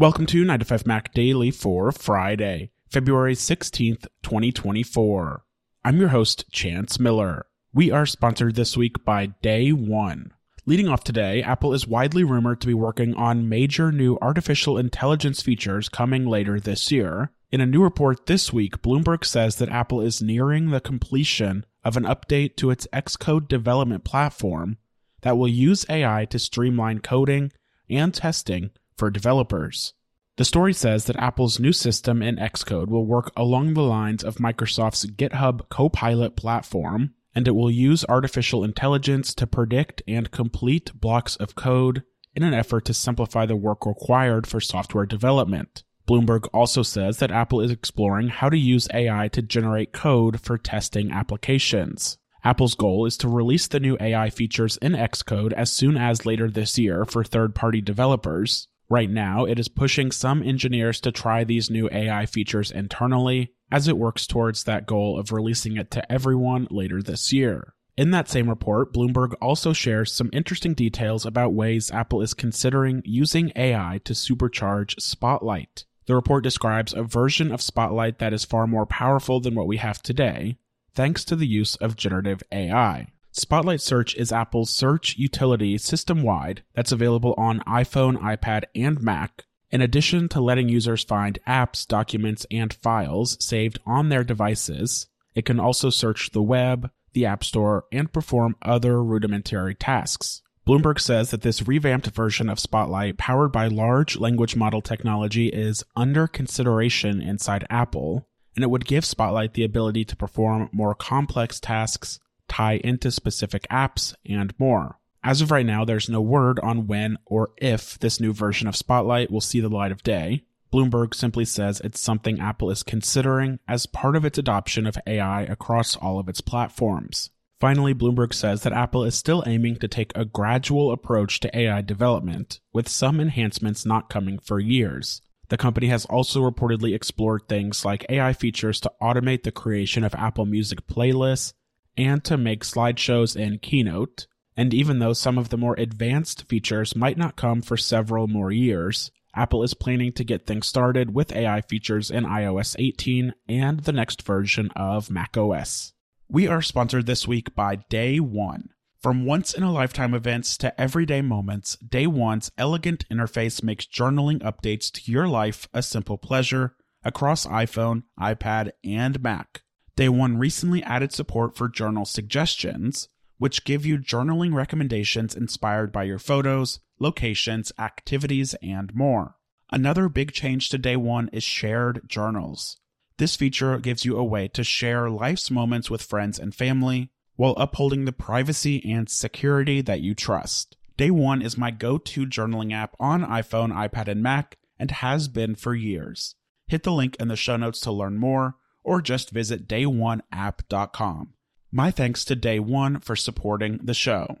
Welcome to 9 to 5 Mac Daily for Friday, February 16th, 2024. I'm your host, Chance Miller. We are sponsored this week by Day One. Leading off today, Apple is widely rumored to be working on major new artificial intelligence features coming later this year. In a new report this week, Bloomberg says that Apple is nearing the completion of an update to its Xcode development platform that will use AI to streamline coding and testing for developers. The story says that Apple's new system in Xcode will work along the lines of Microsoft's GitHub Copilot platform, and it will use artificial intelligence to predict and complete blocks of code in an effort to simplify the work required for software development. Bloomberg also says that Apple is exploring how to use AI to generate code for testing applications. Apple's goal is to release the new AI features in Xcode as soon as later this year for third party developers. Right now, it is pushing some engineers to try these new AI features internally as it works towards that goal of releasing it to everyone later this year. In that same report, Bloomberg also shares some interesting details about ways Apple is considering using AI to supercharge Spotlight. The report describes a version of Spotlight that is far more powerful than what we have today, thanks to the use of generative AI. Spotlight Search is Apple's search utility system wide that's available on iPhone, iPad, and Mac. In addition to letting users find apps, documents, and files saved on their devices, it can also search the web, the App Store, and perform other rudimentary tasks. Bloomberg says that this revamped version of Spotlight, powered by large language model technology, is under consideration inside Apple, and it would give Spotlight the ability to perform more complex tasks, tie into specific apps, and more. As of right now, there's no word on when or if this new version of Spotlight will see the light of day. Bloomberg simply says it's something Apple is considering as part of its adoption of AI across all of its platforms. Finally, Bloomberg says that Apple is still aiming to take a gradual approach to AI development, with some enhancements not coming for years. The company has also reportedly explored things like AI features to automate the creation of Apple Music playlists and to make slideshows in Keynote. And even though some of the more advanced features might not come for several more years, Apple is planning to get things started with AI features in iOS 18 and the next version of macOS. We are sponsored this week by Day One. From once in a lifetime events to everyday moments, Day One's elegant interface makes journaling updates to your life a simple pleasure across iPhone, iPad, and Mac. Day One recently added support for journal suggestions, which give you journaling recommendations inspired by your photos, locations, activities, and more. Another big change to Day One is shared journals. This feature gives you a way to share life's moments with friends and family while upholding the privacy and security that you trust. Day One is my go to journaling app on iPhone, iPad, and Mac, and has been for years. Hit the link in the show notes to learn more, or just visit dayoneapp.com. My thanks to Day One for supporting the show.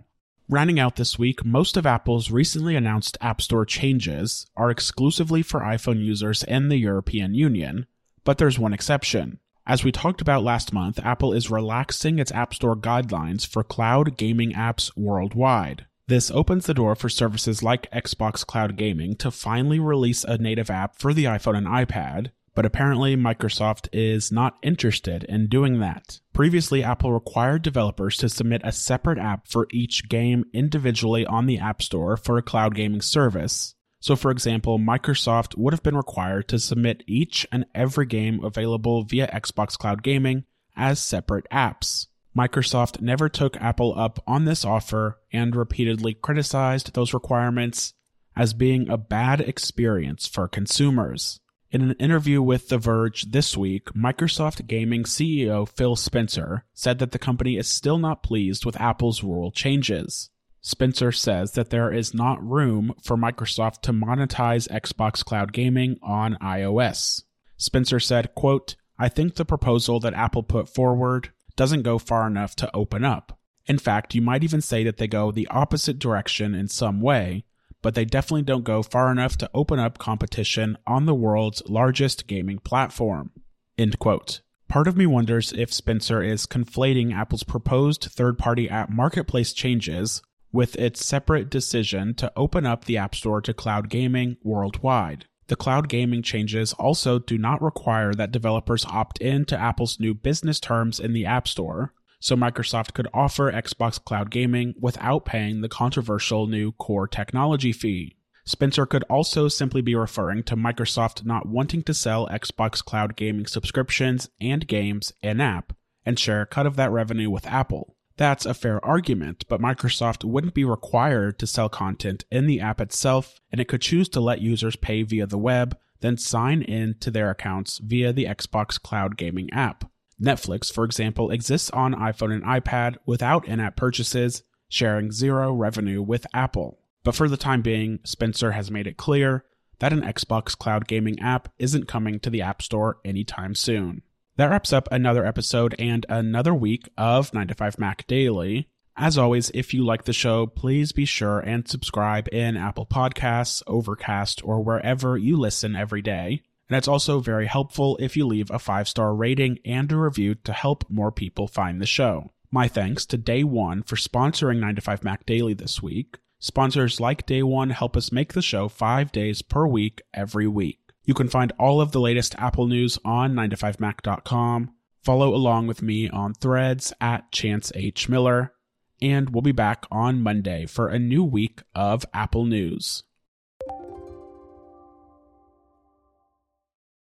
Rounding out this week, most of Apple's recently announced App Store changes are exclusively for iPhone users in the European Union, but there's one exception. As we talked about last month, Apple is relaxing its App Store guidelines for cloud gaming apps worldwide. This opens the door for services like Xbox Cloud Gaming to finally release a native app for the iPhone and iPad, but apparently Microsoft is not interested in doing that. Previously, Apple required developers to submit a separate app for each game individually on the App Store for a cloud gaming service. So, for example, Microsoft would have been required to submit each and every game available via Xbox Cloud Gaming as separate apps. Microsoft never took Apple up on this offer and repeatedly criticized those requirements as being a bad experience for consumers. In an interview with The Verge this week, Microsoft Gaming CEO Phil Spencer said that the company is still not pleased with Apple's rule changes. Spencer says that there is not room for Microsoft to monetize Xbox Cloud Gaming on iOS. Spencer said, quote, I think the proposal that Apple put forward doesn't go far enough to open up. In fact, you might even say that they go the opposite direction in some way, but they definitely don't go far enough to open up competition on the world's largest gaming platform. End quote. Part of me wonders if Spencer is conflating Apple's proposed third party app marketplace changes with its separate decision to open up the App Store to cloud gaming worldwide. The cloud gaming changes also do not require that developers opt in to Apple's new business terms in the App Store, so Microsoft could offer Xbox Cloud Gaming without paying the controversial new core technology fee. Spencer could also simply be referring to Microsoft not wanting to sell Xbox Cloud Gaming subscriptions and games in app and share a cut of that revenue with Apple. That's a fair argument, but Microsoft wouldn't be required to sell content in the app itself, and it could choose to let users pay via the web, then sign in to their accounts via the Xbox Cloud Gaming app. Netflix, for example, exists on iPhone and iPad without in app purchases, sharing zero revenue with Apple. But for the time being, Spencer has made it clear that an Xbox Cloud Gaming app isn't coming to the App Store anytime soon. That wraps up another episode and another week of 9 to 5 Mac Daily. As always, if you like the show, please be sure and subscribe in Apple Podcasts, Overcast, or wherever you listen every day. And it's also very helpful if you leave a five star rating and a review to help more people find the show. My thanks to Day One for sponsoring 9 to 5 Mac Daily this week. Sponsors like Day One help us make the show five days per week every week. You can find all of the latest Apple news on 9to5mac.com. Follow along with me on threads at Chance H. Miller, and we'll be back on Monday for a new week of Apple news.